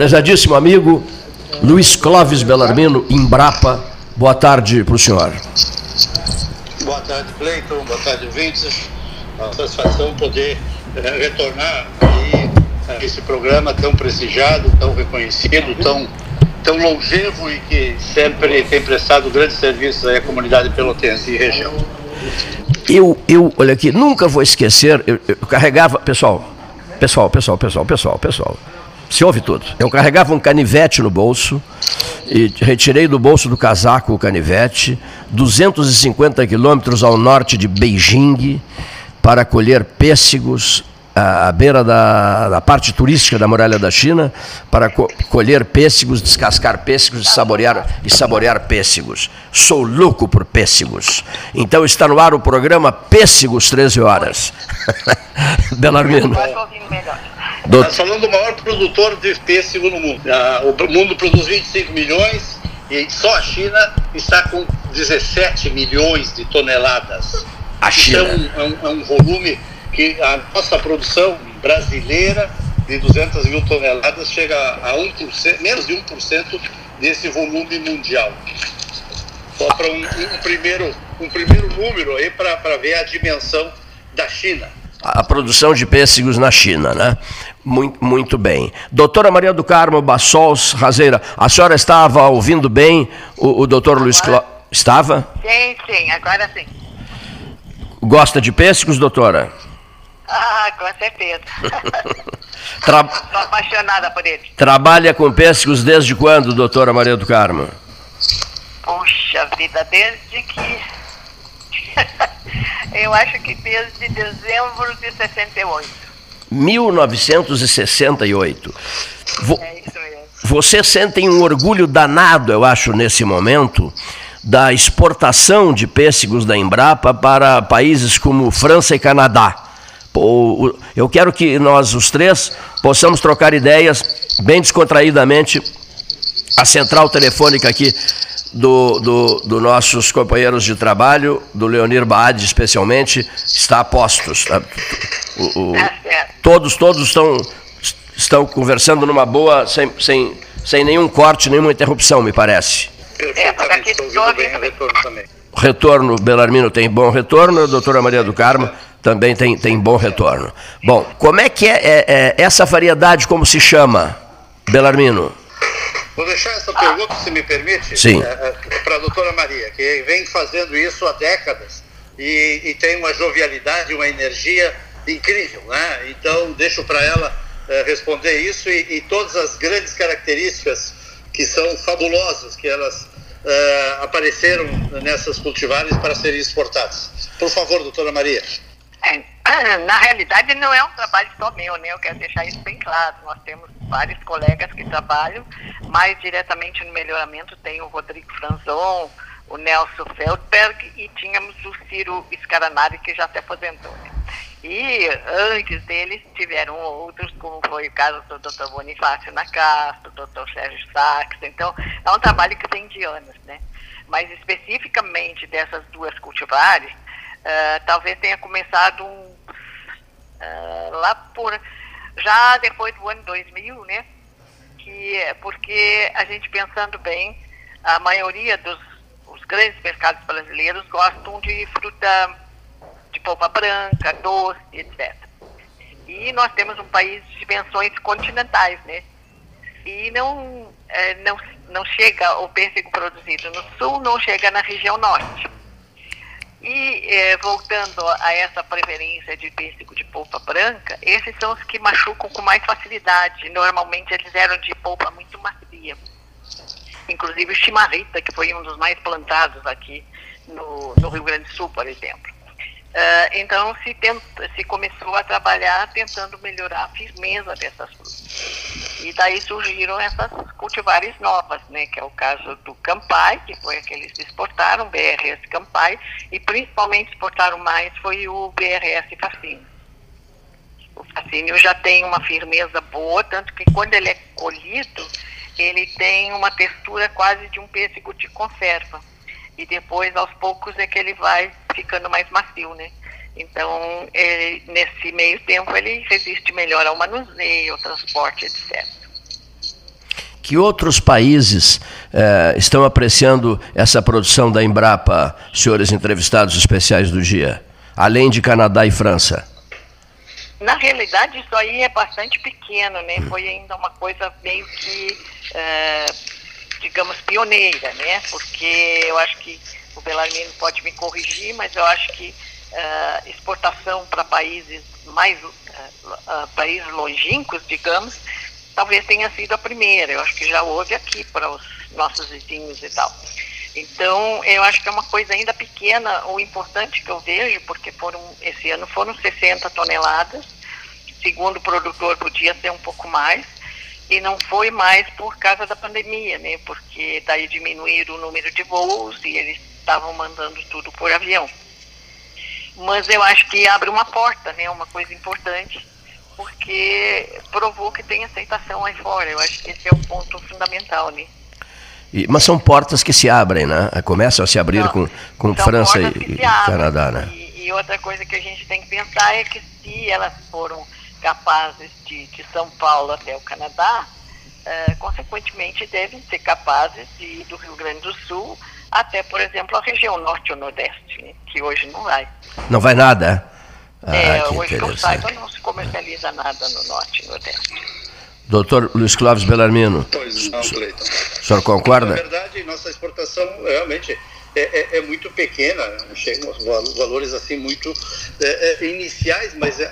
Prezadíssimo amigo Luiz Clóvis Belarmino, Embrapa, boa tarde para o senhor. Boa tarde, Cleiton, boa tarde, ouvintes. Uma satisfação poder é, retornar aí a esse programa tão prestigiado, tão reconhecido, tão, tão longevo e que sempre tem prestado grandes serviços à comunidade pelotense e região. Eu, eu, olha aqui, nunca vou esquecer, eu, eu carregava, pessoal, pessoal, pessoal, pessoal, pessoal, pessoal se ouve tudo. Eu carregava um canivete no bolso e retirei do bolso do casaco o canivete, 250 quilômetros ao norte de Beijing, para colher pêssegos à beira da, da, parte turística da muralha da China, para co colher pêssegos, descascar pêssegos e saborear, e saborear pêssegos. Sou louco por pêssegos. Então está no ar o programa Pêssegos 13 horas. Belarmino. Do... Nós falando do maior produtor de pêssego no mundo. Ah, o mundo produz 25 milhões e só a China está com 17 milhões de toneladas. A China. Então é um, é um volume que a nossa produção brasileira de 200 mil toneladas chega a 1%, menos de 1% desse volume mundial. Só para um, um, primeiro, um primeiro número aí para ver a dimensão da China a produção de pêssegos na China, né? Muito, muito bem. Doutora Maria do Carmo Bassols Razeira, a senhora estava ouvindo bem o, o doutor agora, Luiz Cló... Estava? Sim, sim, agora sim. Gosta de pêssegos, doutora? Ah, com certeza. Tra... Estou apaixonada por ele. Trabalha com pêssegos desde quando, doutora Maria do Carmo? Puxa vida, desde que Eu acho que desde dezembro de 68. 1968. Vo é isso mesmo. Você sente um orgulho danado, eu acho, nesse momento, da exportação de pêssegos da Embrapa para países como França e Canadá. Eu quero que nós, os três, possamos trocar ideias bem descontraídamente. A central telefônica aqui do, do, do, nossos companheiros de trabalho, do Leonir Baade especialmente, está a postos. Tá? O, o, tá todos, todos estão, estão conversando numa boa, sem, sem, sem nenhum corte, nenhuma interrupção, me parece. É, aqui estou bem o retorno também. Retorno, Belarmino tem bom retorno, a doutora Maria do Carmo também tem, tem bom retorno. Bom, como é que é, é, é essa variedade, como se chama, Belarmino? Vou deixar essa pergunta, se me permite. É, é, para a doutora Maria, que vem fazendo isso há décadas e, e tem uma jovialidade, uma energia incrível. Né? Então, deixo para ela é, responder isso e, e, todas as grandes características que são fabulosas, que elas apareceram nessas cultivares para serem exportadas. Por favor, doutora Maria. Na realidade, não é um trabalho só meu, né? Eu quero deixar isso bem claro. Nós temos vários colegas que trabalham mais diretamente no melhoramento. Tem o Rodrigo Franzon, o Nelson Feldberg e tínhamos o Ciro Scaranari, que já se aposentou. Né? E antes deles tiveram outros, como foi o caso do Dr. Bonifácio Nacastro, do Dr. Sérgio Sachs. Então, é um trabalho que vem de anos, né? Mas especificamente dessas duas cultivares, uh, talvez tenha começado um, uh, lá por já depois do ano 2000, né? Que, porque a gente pensando bem, a maioria dos os grandes mercados brasileiros gostam de fruta de polpa branca, doce, etc. E nós temos um país de dimensões continentais, né? E não, é, não, não chega o pêssego produzido no sul, não chega na região norte. E eh, voltando a essa preferência de pêssego de polpa branca, esses são os que machucam com mais facilidade. Normalmente eles eram de polpa muito macia. Inclusive o chimarrita, que foi um dos mais plantados aqui no, no Rio Grande do Sul, por exemplo. Uh, então se, tenta, se começou a trabalhar tentando melhorar a firmeza dessas frutas. E daí surgiram essas cultivares novas, né, que é o caso do Campai, que foi aqueles que exportaram, BRS Campai, e principalmente exportaram mais foi o BRS Facínio. O Facínio já tem uma firmeza boa, tanto que quando ele é colhido, ele tem uma textura quase de um pêssego de conserva e depois aos poucos é que ele vai ficando mais macio, né? Então, ele, nesse meio tempo, ele resiste melhor ao manuseio, ao transporte, etc. Que outros países eh, estão apreciando essa produção da Embrapa, senhores entrevistados especiais do dia, além de Canadá e França? Na realidade, isso aí é bastante pequeno, né? Foi ainda uma coisa meio que, eh, digamos, pioneira, né? Porque eu acho que o Belarmino pode me corrigir, mas eu acho que uh, exportação para países mais uh, uh, países longínquos, digamos, talvez tenha sido a primeira. Eu acho que já houve aqui para os nossos vizinhos e tal. Então, eu acho que é uma coisa ainda pequena. O importante que eu vejo, porque foram esse ano foram 60 toneladas, segundo o produtor podia ser um pouco mais, e não foi mais por causa da pandemia, né? Porque daí diminuíram o número de voos e eles estavam mandando tudo por avião mas eu acho que abre uma porta, né? Uma coisa importante, porque provou que tem aceitação aí fora. Eu acho que esse é o ponto fundamental, né? E, mas são portas que se abrem, né? Começam a se abrir com, com França e, e Canadá, né? E, e, outra coisa que a gente tem que pensar é que se elas foram capazes de, de São Paulo até o Canadá, uh, consequentemente devem ser capazes de ir do Rio Grande do Sul até, por exemplo, a região norte ou nordeste, que hoje não vai. Não vai nada? Ah, é, que hoje que eu saiba não se comercializa nada no norte e nordeste. Doutor Luiz Clóvis Belarmino. Pois não, Cleiton. O senhor concorda? Na verdade, nossa exportação realmente é, é, é muito pequena, chegam valores assim muito é, é, iniciais, mas é,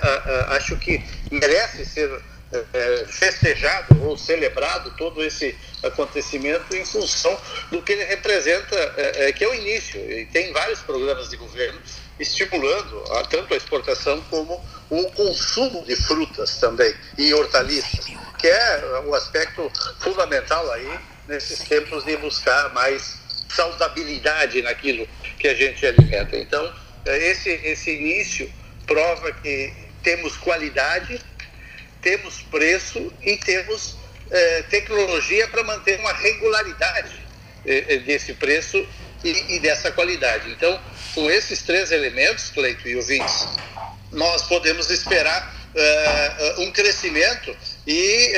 acho que merece ser é, festejado ou celebrado todo esse acontecimento em função do que ele representa, é, é, que é o início. E tem vários programas de governo estimulando a, tanto a exportação como o consumo de frutas também e hortaliças, que é o aspecto fundamental aí nesses tempos de buscar mais saudabilidade naquilo que a gente alimenta. Então, é, esse, esse início prova que temos qualidade temos preço e temos eh, tecnologia para manter uma regularidade eh, desse preço e, e, dessa qualidade. Então, com esses três elementos, Cleito e ouvintes, nós podemos esperar um crescimento e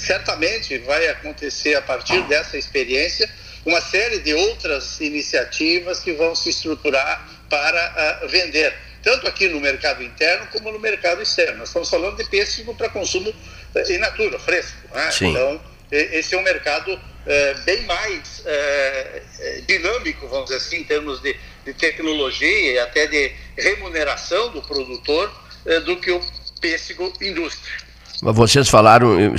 certamente vai acontecer a partir dessa experiência uma série de outras iniciativas que vão se estruturar para vender tanto aqui no mercado interno como no mercado externo. Nós estamos falando de pêssego para consumo eh, in natura, fresco. Né? Então, esse é um mercado é, bem mais é, dinâmico, vamos dizer assim, em termos de, de, tecnologia e até de remuneração do produtor é, do que o pêssego indústria. Vocês falaram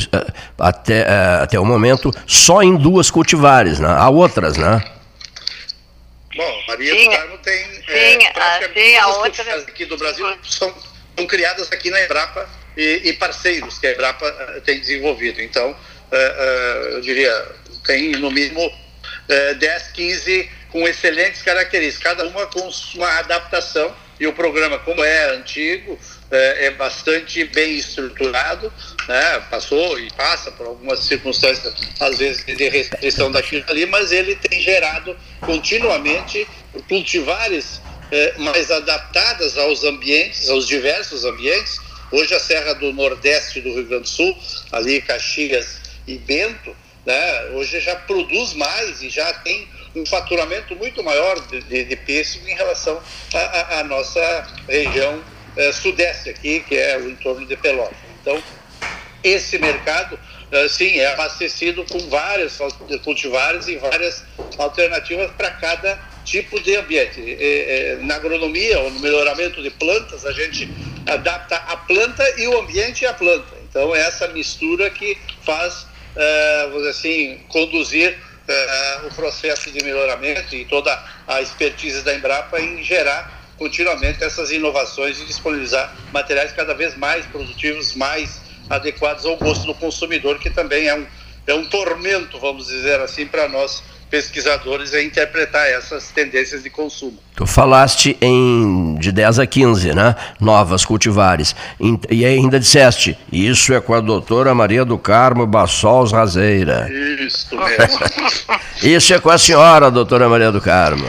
até, até o momento só em duas cultivares, né? Há outras, né? Bom, Maria sim, do Carmo tem sim, é, praticamente a, sim, a outra... aqui do Brasil são, são criadas aqui na Embrapa e, e, parceiros que a Embrapa eh, tem desenvolvido. Então, uh, uh, eu diria, tem no mínimo uh, 10, 15 com excelentes características, cada uma com uma adaptação e o programa, como é antigo, é, é bastante bem estruturado, né? passou e passa por algumas circunstâncias, às vezes, de restrição daquilo ali, mas ele tem gerado continuamente cultivares é, mais adaptadas aos ambientes, aos diversos ambientes. Hoje a Serra do Nordeste do Rio Grande do Sul, ali Caxias e Bento, né? hoje já produz mais e já tem um faturamento muito maior de, de, de pêssego em relação à nossa região é, sudeste aqui, que é o entorno de Pelotas. Então, esse mercado, é, sim, é abastecido com vários cultivares e várias alternativas para cada tipo de ambiente. Na agronomia, ou no melhoramento de plantas, a gente adapta a planta e o ambiente à planta. Então, é essa mistura que faz, vamos dizer assim, conduzir o processo de melhoramento e toda a expertise da Embrapa em gerar continuamente essas inovações e disponibilizar materiais cada vez mais produtivos, mais adequados ao gosto do consumidor, que também é um, é um tormento, vamos dizer assim, para nós pesquisadores é interpretar essas tendências de consumo. Tu falaste em de 10 a 15, né? Novas cultivares. E ainda disseste, isso é com a doutora Maria do Carmo Bassols Razeira. Isso mesmo. isso é com a senhora, doutora Maria do Carmo.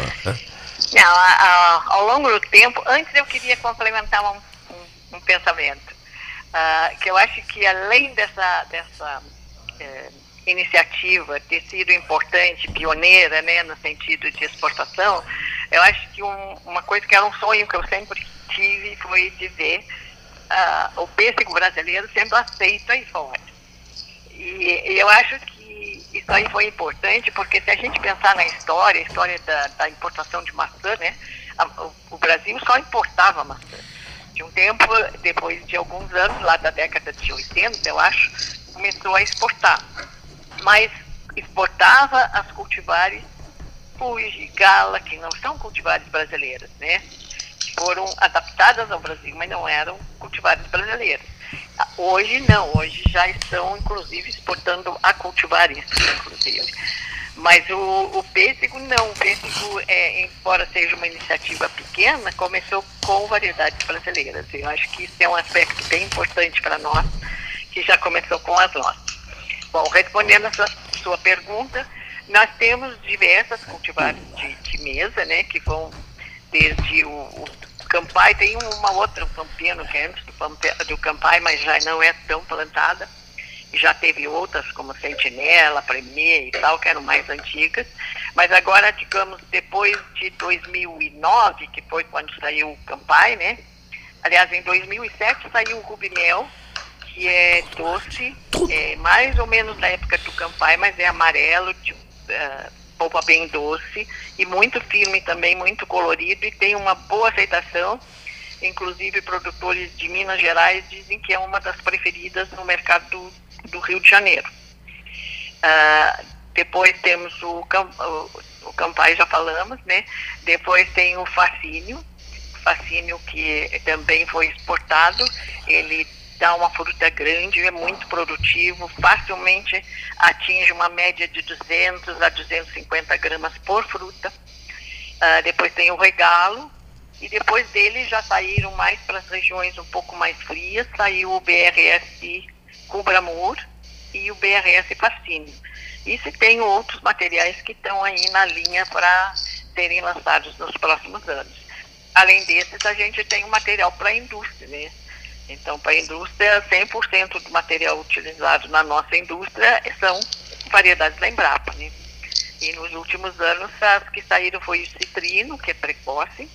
Não, a, a, ao longo do tempo, antes eu queria complementar um, um, um pensamento. Uh, que eu acho que além dessa, dessa é, iniciativa ter sido importante, pioneira, né, no sentido de exportação, eu acho que um, uma coisa que era um sonho que eu sempre tive foi de ver uh, o pêssego brasileiro sendo aceito aí fora. E, e, eu acho que isso aí foi importante, porque se a gente pensar na história, a história da, da importação de maçã, né, a, o, o Brasil só importava maçã. De um tempo, depois de alguns anos, lá da década de 80, eu acho, começou a exportar. Mas exportava as cultivares Fuji, Gala, que não são cultivares brasileiras, né? Foram adaptadas ao Brasil, mas não eram cultivares brasileiras. Hoje não, hoje já estão inclusive exportando a cultivares, inclusive. Mas o, o pêssego não, o pêssego, é, embora seja uma iniciativa pequena, começou com variedades brasileiras. Eu acho que isso é um aspecto bem importante para nós, que já começou com as nossas. Bom, respondendo a sua, sua pergunta, nós temos diversas cultivares de, de mesa, né, que vão desde o, o Campai, tem uma outra, um Pampino, que é antes do, do Campai, mas já não é tão plantada. Já teve outras, como Sentinela, Premier e tal, que eram mais antigas. Mas agora, digamos, depois de 2009, que foi quando saiu o Campai, né? Aliás, em 2007 saiu o Rubinel, que é doce, é mais ou menos da época do Campai, mas é amarelo, de uh, polpa bem doce e muito firme também, muito colorido e tem uma boa aceitação. Inclusive, produtores de Minas Gerais dizem que é uma das preferidas no mercado do, do Rio de Janeiro. Uh, depois temos o, o, o Campai, já falamos, né? Depois tem o Fascínio, Fascínio que também foi exportado. Ele dá uma fruta grande, é muito produtivo, facilmente atinge uma média de 200 a 250 gramas por fruta. Uh, depois tem o regalo, e depois dele já saíram mais para as regiões um pouco mais frias, saiu o BRS Cubramur e o BRS Fascínio. E se tem outros materiais que estão aí na linha para serem lançados nos próximos anos. Além desses, a gente tem o material para a indústria, né? Então, para a indústria, 100% do material utilizado na nossa indústria são variedades da Embrapa. Né? E nos últimos anos, as que saíram foi o citrino, que é precoce,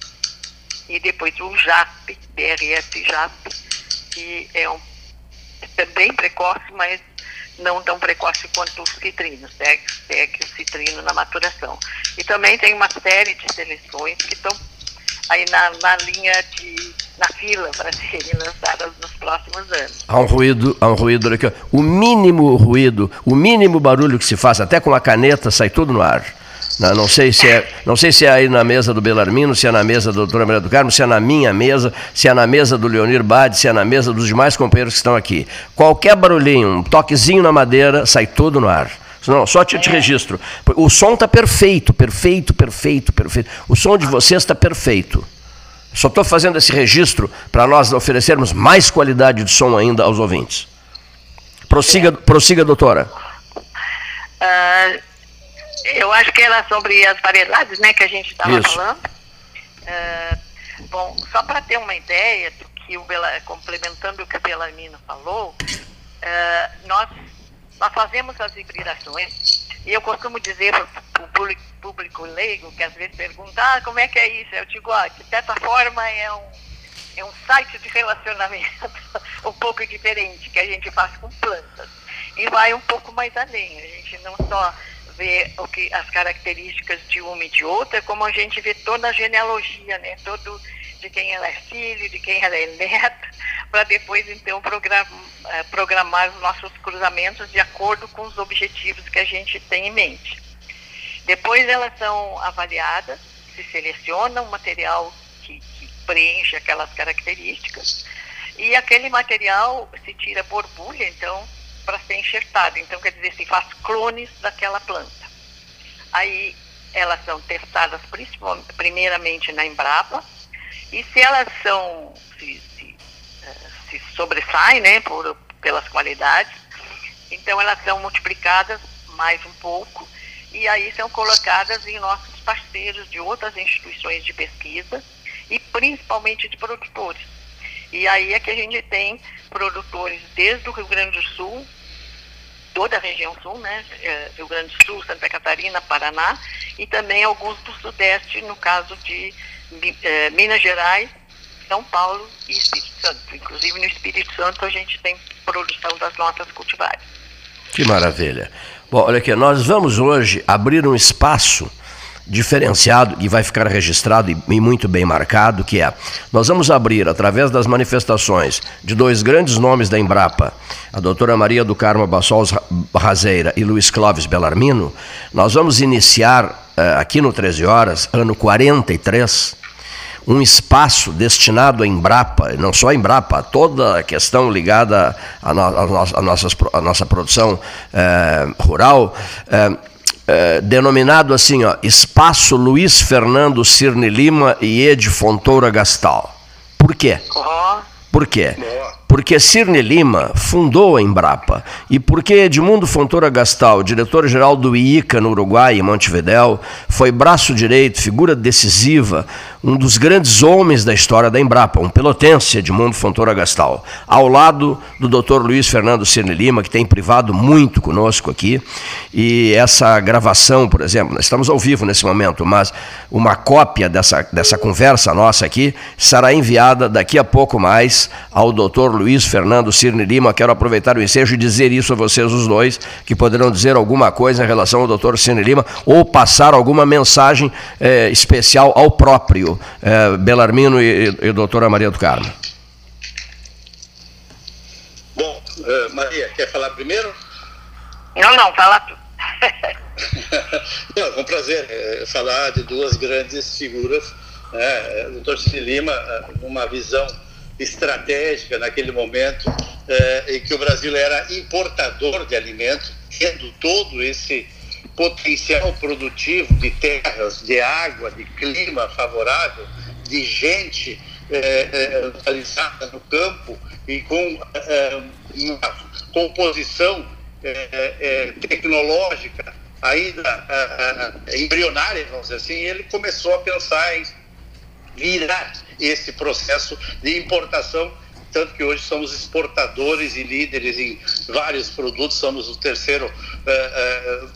e depois o JAP, BRS JAP, que é, um, é também precoce, mas não tão precoce quanto o citrino, segue, segue o citrino na maturação. E também tem uma série de seleções que estão aí na, na linha de na fila para serem lançadas nos próximos anos. Há um ruído, há um ruído aqui. O mínimo ruído, o mínimo barulho que se faz, até com a caneta, sai tudo no ar. Não, não, sei se é, não sei se é aí na mesa do Belarmino, se é na mesa da doutora Maria do Carmo, se é na minha mesa, se é na mesa do Leonir Bade, se é na mesa dos demais companheiros que estão aqui. Qualquer barulhinho, um toquezinho na madeira, sai tudo no ar. Não, só te, te registro. O som está perfeito, perfeito, perfeito, perfeito. O som de vocês está perfeito. Só estou fazendo esse registro para nós oferecermos mais qualidade de som ainda aos ouvintes. Prossiga, prossiga doutora. Uh, eu acho que era sobre as variedades né, que a gente estava falando. Uh, bom, só para ter uma ideia do que o Bela, complementando o que o Belarmino falou, uh, nós, nós fazemos as hibridações e eu costumo dizer para o público, público leigo, que às vezes pergunta, ah, como é que é isso? Eu digo, ah, de certa forma é um, é um site de relacionamento um pouco diferente, que a gente faz com plantas. E vai um pouco mais além. A gente não só vê o que, as características de uma e de outra, como a gente vê toda a genealogia, né? Todo de quem ela é filho, de quem ela é neta, para depois então programar, eh, programar os nossos cruzamentos de acordo com os objetivos que a gente tem em mente. Depois elas são avaliadas, se seleciona um material que, que preenche aquelas características e aquele material se tira borbulha, então, para ser enxertado. Então, quer dizer, se faz clones daquela planta. Aí elas são testadas primeiramente na Embrapa, e se elas são, se, se, se sobressaem né, por, pelas qualidades, então elas são multiplicadas mais um pouco e aí são colocadas em nossos parceiros de outras instituições de pesquisa e principalmente de produtores. E aí é que a gente tem produtores desde o Rio Grande do Sul, toda a região sul, né? É, Rio Grande do Sul, Santa Catarina, Paraná, e também alguns do Sudeste, no caso de é, Minas Gerais, São Paulo e Espírito Santo. Inclusive no Espírito Santo a gente tem produção das notas cultivares. Que maravilha. Bom, olha aqui, nós vamos hoje abrir um espaço diferenciado e vai ficar registrado e muito bem marcado, que é, nós vamos abrir, através das manifestações de dois grandes nomes da Embrapa, a doutora Maria do Carmo Bassols Razeira e Luiz Clóvis Belarmino, nós vamos iniciar eh, aqui no 13 Horas, ano 43, um espaço destinado à Embrapa, não só a Embrapa, a toda a questão ligada à, no, à, nossa, à nossa produção eh, rural, eh, é, denominado assim, ó, Espaço Luiz Fernando Cirne Lima e Ed Fontoura Gastal. Por quê? Por quê? Porque Cirne Lima fundou a Embrapa e porque Edmundo Fontoura Gastal, diretor-geral do IICA no Uruguai, em Montevidéu, foi braço direito, figura decisiva um dos grandes homens da história da Embrapa, um pelotense, Edmundo Fontoura Gastal, ao lado do Dr. Luiz Fernando Cirne Lima, que tem privado muito conosco aqui. E essa gravação, por exemplo, nós estamos ao vivo nesse momento, mas uma cópia dessa, dessa conversa nossa aqui será enviada daqui a pouco mais ao Dr. Luiz Fernando Cirne Lima. Quero aproveitar o ensejo e dizer isso a vocês os dois, que poderão dizer alguma coisa em relação ao Dr. Cirne Lima ou passar alguma mensagem eh, especial ao próprio é, Belarmino e, e, e doutora Maria do Carmo. Bom, uh, Maria, quer falar primeiro? Não, não, fala tu. não, é um prazer é, falar de duas grandes figuras. Né? O doutor Cid Lima, uma visão estratégica naquele momento é, em que o Brasil era importador de alimentos, tendo todo esse potencial produtivo de terras, de água, de clima favorável, de gente é, localizada no campo e com é, uma composição tecnológica ainda embrionária, vamos dizer assim, ele começou a pensar em virar esse processo de importação tanto que hoje somos exportadores e líderes em vários produtos, somos o terceiro uh, uh,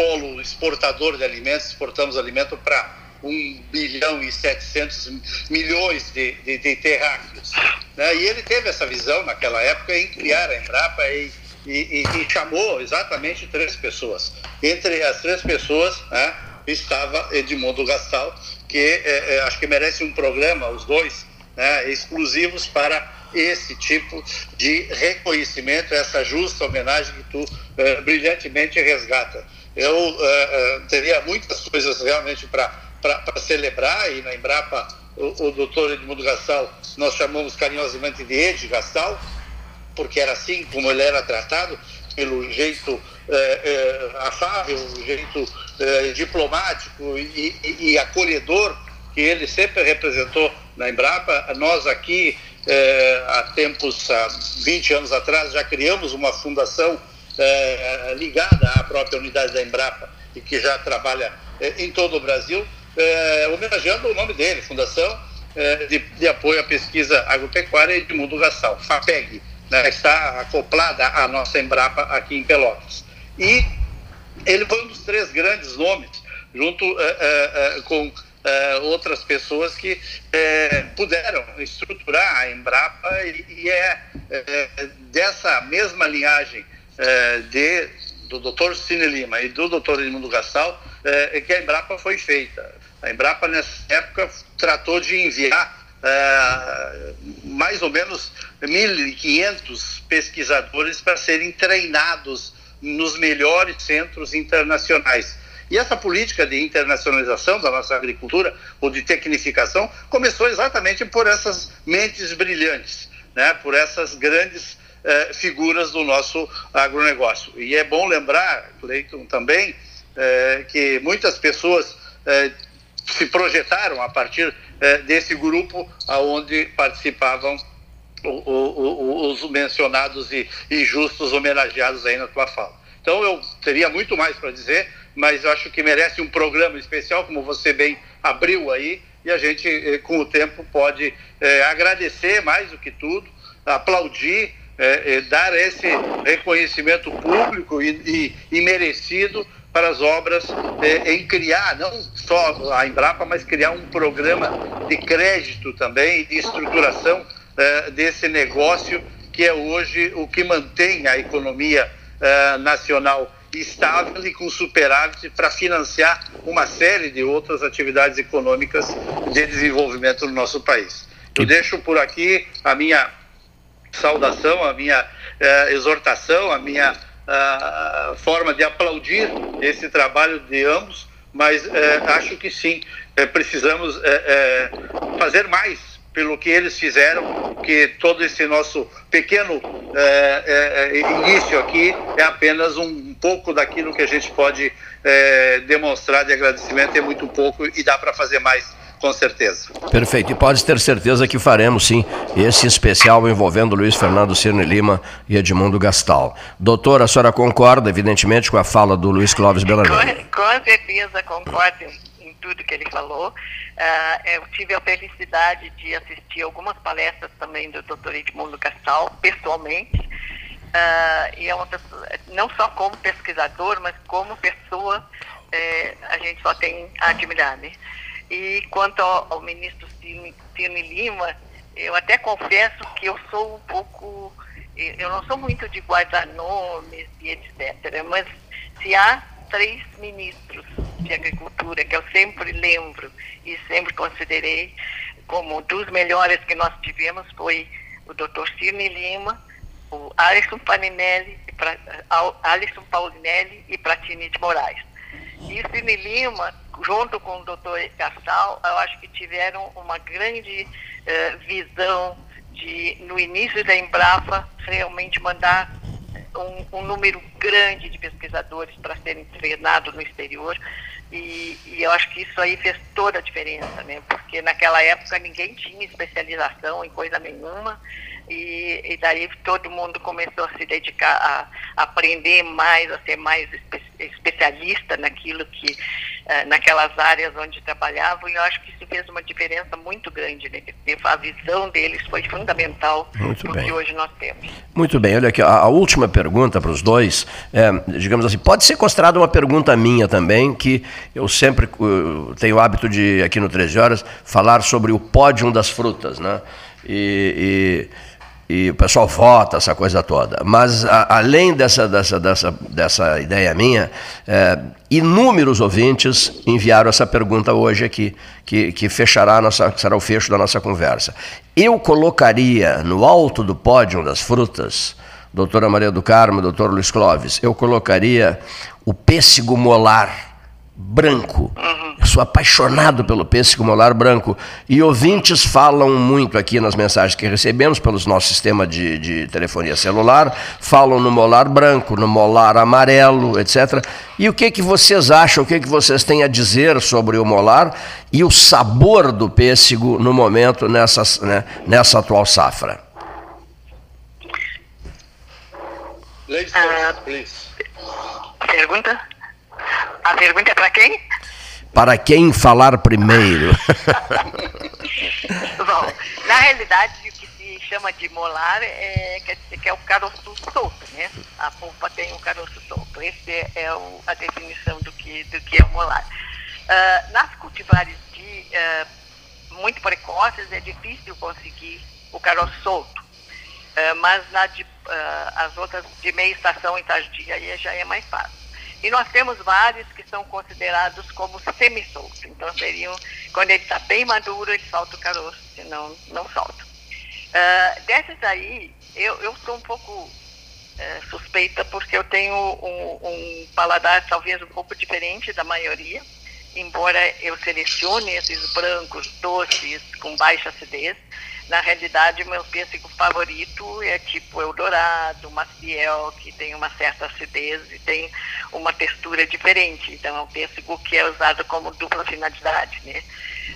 polo exportador de alimentos, exportamos alimento para 1 bilhão e 700 milhões de, de, de terráqueos. Né? E ele teve essa visão naquela época em criar a Embrapa e, e, e chamou exatamente três pessoas. Entre as três pessoas né, estava Edmundo Gastal, que é, é, acho que merece um programa, os dois, né, exclusivos para esse tipo de reconhecimento, essa justa homenagem que tu é, brilhantemente resgata eu uh, teria muitas coisas realmente para celebrar, e na Embrapa o, o doutor Edmundo Gastal, nós chamamos carinhosamente de Ed Gastal, porque era assim como ele era tratado, pelo jeito eh, afável, jeito diplomático e, e, e, acolhedor que ele sempre representou na Embrapa. Nós aqui, há tempos, há 20 anos atrás, já criamos uma fundação é, ligada à própria unidade da Embrapa e que já trabalha é, em todo o Brasil, é, homenageando o nome dele, Fundação é, de, de, Apoio à Pesquisa Agropecuária Edmundo Gastal, FAPEG, né, está acoplada à nossa Embrapa aqui em Pelotas. E ele foi um dos três grandes nomes, junto é, é, com outras pessoas que puderam estruturar a Embrapa e, e é, dessa mesma linhagem é, de, do doutor Cine Lima e do doutor Edmundo Gastal é, é, que a Embrapa foi feita. A Embrapa, nessa época, tratou de enviar é, mais ou menos 1.500 pesquisadores para serem treinados nos melhores centros internacionais. E essa política de internacionalização da nossa agricultura, ou de tecnificação, começou exatamente por essas mentes brilhantes, né? por essas grandes eh, figuras do nosso agronegócio. E é bom lembrar, Cleiton, também, eh, que muitas pessoas eh, se projetaram a partir desse grupo aonde participavam o, o, o, os mencionados e, e justos homenageados aí na tua fala. Então eu teria muito mais para dizer, mas eu acho que merece um programa especial, como você bem abriu aí, e a gente, com o tempo, pode agradecer mais do que tudo, aplaudir é, é, dar esse reconhecimento público e, e, e merecido para as obras é, em criar, não só a Embrapa, mas criar um programa de crédito também e de estruturação é, desse negócio que é hoje o que mantém a economia nacional estável e com superávit para financiar uma série de outras atividades econômicas de desenvolvimento no nosso país. Eu deixo por aqui a minha saudação, a minha eh, exortação, a minha uh, forma de aplaudir esse trabalho de ambos, mas eh, acho que sim, eh, precisamos fazer mais pelo que eles fizeram, que todo esse nosso pequeno início aqui é apenas um pouco daquilo que a gente pode demonstrar de agradecimento, é muito pouco e dá para fazer mais com certeza. Perfeito. E pode ter certeza que faremos, sim, esse especial envolvendo Luiz Fernando Cirne Lima e Edmundo Gastal. Doutora, a senhora concorda, evidentemente, com a fala do Luiz Clóvis Belarmino? Com, com certeza concordo em tudo que ele falou. Uh, eu tive a felicidade de assistir algumas palestras também do doutor Edmundo Gastal, pessoalmente. Uh, e é uma pessoa, não só como pesquisador, mas como pessoa, eh, a gente só tem a admirar, né? E quanto ao, ao ministro Cine Lima, eu até confesso que eu sou um pouco, eu não sou muito de guardar nomes e etc. Mas se há três ministros de agricultura que eu sempre lembro e sempre considerei como dos melhores que nós tivemos foi o Dr. Cirne Lima, o Alisson Paninelli, Alisson Paulinelli e Pratini de Moraes. E Cirne Lima junto com o doutor Gastal, eu acho que tiveram uma grande uh, visão de, no início da Embrapa, realmente mandar um, um número grande de pesquisadores para serem treinados no exterior. E, e, eu acho que isso aí fez toda a diferença, né? Porque naquela época ninguém tinha especialização em coisa nenhuma e, e daí todo mundo começou a se dedicar a, a aprender mais, a ser mais espe especialista naquilo que eh, naquelas áreas onde trabalhavam, e eu acho que isso fez uma diferença muito grande. Né? A visão deles foi fundamental no que hoje nós temos. Muito bem, olha aqui, a, a última pergunta para os dois, é, digamos assim, pode ser considerada uma pergunta minha também, que eu sempre uh, tenho o hábito de, aqui no 13 Horas, falar sobre o pódio das frutas, né? e, e e o pessoal vota, essa coisa toda. Mas, a, além dessa, dessa, dessa, dessa ideia minha, é, inúmeros ouvintes enviaram essa pergunta hoje aqui, que, que fechará nossa, será o fecho da nossa conversa. Eu colocaria no alto do pódio das frutas, doutora Maria do Carmo, doutor Luiz Clóvis, eu colocaria o pêssego molar branco. Eu sou apaixonado pelo pêssego molar branco. E ouvintes falam muito aqui nas mensagens que recebemos pelos nosso sistema de, de telefonia celular, falam no molar branco, no molar amarelo, etc. E o que, que vocês acham, o que, que vocês têm a dizer sobre o molar e o sabor do pêssego no momento, nessa, né, nessa atual safra? Ladies first, please. Pergunta? A pergunta é para quem? Para quem falar primeiro? Bom, na realidade, o que se chama de molar é, quer dizer que é o caroço solto, né? A polpa tem o caroço solto. Essa é, é o, a definição do que, do que é o molar. Uh, nas cultivares de, uh, muito precoces é difícil conseguir o caroço solto. Uh, mas na de, as outras de meia estação e tardia aí já é mais fácil. E nós temos vários que são considerados como semi-soltos. Então, seriam, quando ele está bem maduro, ele solta o caroço, senão não solta. Uh, desses aí, eu, eu sou um pouco uh, suspeita porque eu tenho um, um paladar talvez um pouco diferente da maioria, embora eu selecione esses brancos doces com baixa acidez, na realidade, o meu pêssego favorito é tipo Eldorado, Maciel, que tem uma certa acidez e tem uma textura diferente. Então, é um pêssego que é usado como dupla finalidade, né?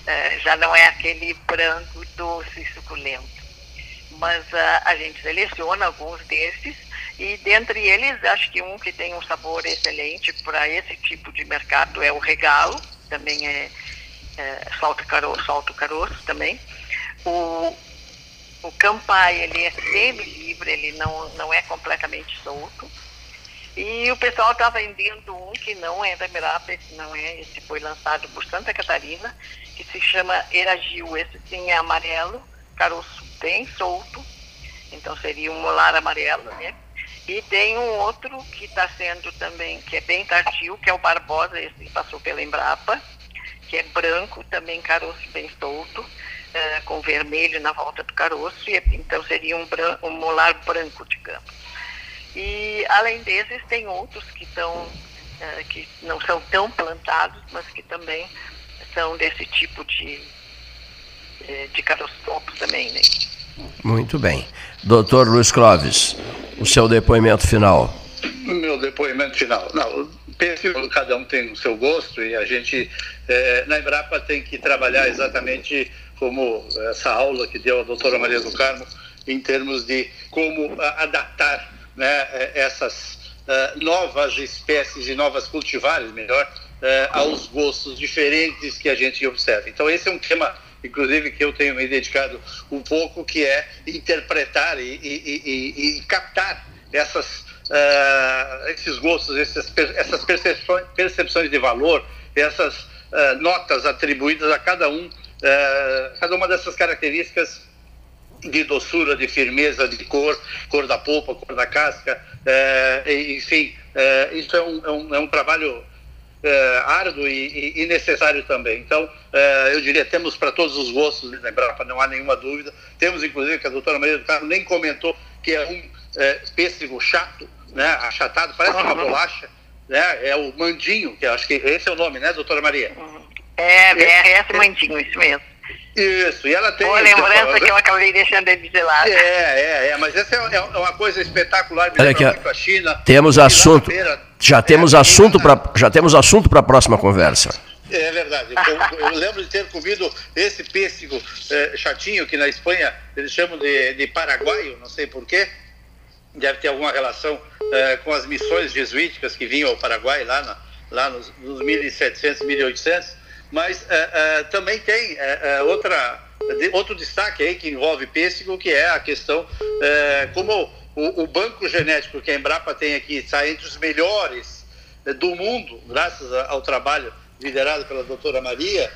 É, já não é aquele branco doce suculento. Mas uh, a gente seleciona alguns desses e dentre eles, acho que um que tem um sabor excelente para esse tipo de mercado é o Regalo, também é, é salto caroço, salto caroço também. O, o Campai, ele é semi livre, ele não, não é completamente solto. E o pessoal está vendendo um que não é da Embrapa, esse não é, esse foi lançado por Santa Catarina, que se chama Eragil. Esse sim é amarelo, caroço bem solto, então seria um molar amarelo, né? E tem um outro que está sendo também, que é bem tardio, que é o Barbosa, esse passou pela Embrapa, que é branco, também caroço bem solto, uh, com vermelho na volta do caroço, e, então seria um, branco, um molar branco, digamos. E além desses, tem outros que estão, uh, que não são tão plantados, mas que também são desse tipo de, eh, de caroçopo também, né? Muito bem. Doutor Luiz Clóvis, o seu depoimento final. Meu depoimento final. Não, penso que cada um tem o seu gosto e a gente, é, na Embrapa, tem que trabalhar exatamente como essa aula que deu a doutora Maria do Carmo, em termos de como adaptar né, é, essas uh, novas espécies e novas cultivares, melhor, uh, aos gostos diferentes que a gente observa. Então, esse é um tema, inclusive, que eu tenho me dedicado um pouco, que é interpretar e, e, e, e captar essas, uh, esses gostos, essas, essas percepções, percepções de valor, essas notas atribuídas a cada um, cada uma dessas características de doçura, de firmeza, de cor, cor da polpa, cor da casca, enfim, isso é um, é um, é um trabalho é, árduo e, e, necessário também. Então, é, eu diria, temos para todos os gostos de Embrapa, não há nenhuma dúvida. Temos, inclusive, que a doutora Maria do Carmo nem comentou que é um é, pêssego chato, né, achatado, parece uma bolacha, né, é o mandinho, que acho que esse é o nome, né, doutora Maria? É, BRS Mandinho, isso mesmo. Isso, e ela tem. Boa lembrança que eu acabei deixando ele de lado. É, é, é, mas essa é, é uma coisa espetacular. Olha aqui, a China. Temos assunto. Feira, já temos é, assunto para já temos assunto para a próxima conversa. É verdade. Eu, eu, lembro de ter comido esse pêssego é, chatinho que na Espanha eles chamam de, de paraguaio, não sei porquê. Deve ter alguma relação é, com as missões jesuíticas que vinham ao Paraguai lá, na, lá nos, nos 1700, 1800 mas é, é, também tem é, outra, outro destaque aí que envolve pêssego, que é a questão como o, o, banco genético que a Embrapa tem aqui está entre os melhores do mundo, graças ao trabalho liderado pela doutora Maria,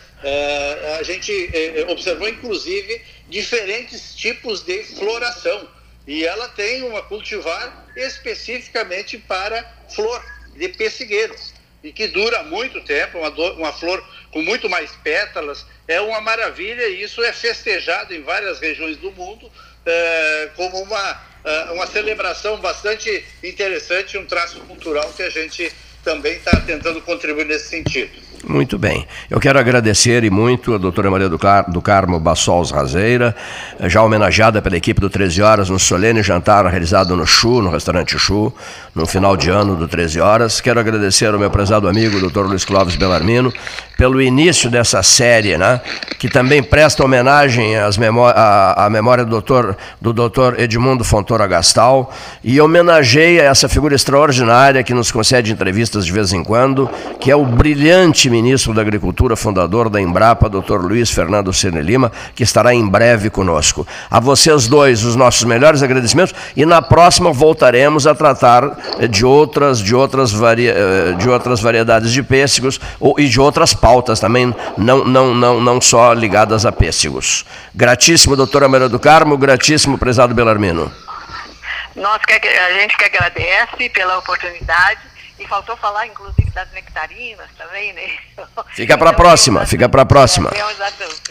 a gente observou inclusive diferentes tipos de floração. E ela tem uma cultivar especificamente para flor de pessigueiro e que dura muito tempo, uma, do, uma flor com muito mais pétalas, é uma maravilha e isso é festejado em várias regiões do mundo como uma, é, uma celebração bastante interessante, um traço cultural que a gente também está tentando contribuir nesse sentido. Muito bem. Eu quero agradecer e muito a doutora Maria do, Car do Carmo Bassols Razeira, já homenageada pela equipe do 13 Horas no solene jantar realizado no Chu, no restaurante Chu, no final de ano do 13 Horas. Quero agradecer ao meu prezado amigo, doutor Luiz Clóvis Belarmino, pelo início dessa série, né, que também presta homenagem às à, à memória do doutor, do doutor Edmundo Fontoura Gastal e homenageia essa figura extraordinária que nos concede entrevistas de vez em quando, que é o brilhante ministro da Agricultura, fundador da Embrapa, doutor Luiz Fernando Cine Lima, que estará em breve conosco. A vocês dois, os nossos melhores agradecimentos e na próxima voltaremos a tratar de outras, de outras, varia, eh, de outras variedades de pêssegos e de outras pautas também, não, não, não, não só ligadas a pêssegos. Gratíssimo, doutora Maria do Carmo, gratíssimo, prezado Belarmino. Nós que, a gente que agradece pela oportunidade e faltou falar, inclusive, das nectarinas também, né? Fica para a próxima, fica para a próxima.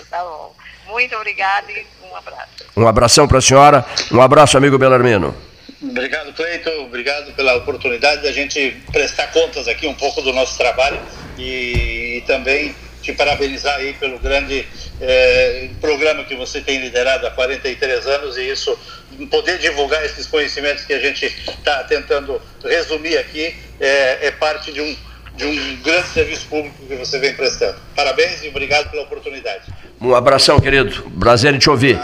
tá bom. Muito obrigada e um abraço. Um abração para a senhora, um abraço, amigo Belarmino. Obrigado, Cleiton. Obrigado pela oportunidade de a gente prestar contas aqui um pouco do nosso trabalho e, e também te parabenizar aí pelo grande eh, programa que você tem liderado há 43 anos e isso, poder divulgar esses conhecimentos que a gente está tentando resumir aqui, é, é parte de um, de um grande serviço público que você vem prestando. Parabéns e obrigado pela oportunidade. Um abração, querido. Prazer em te ouvir.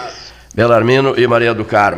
Belarmino e Maria do Carmo.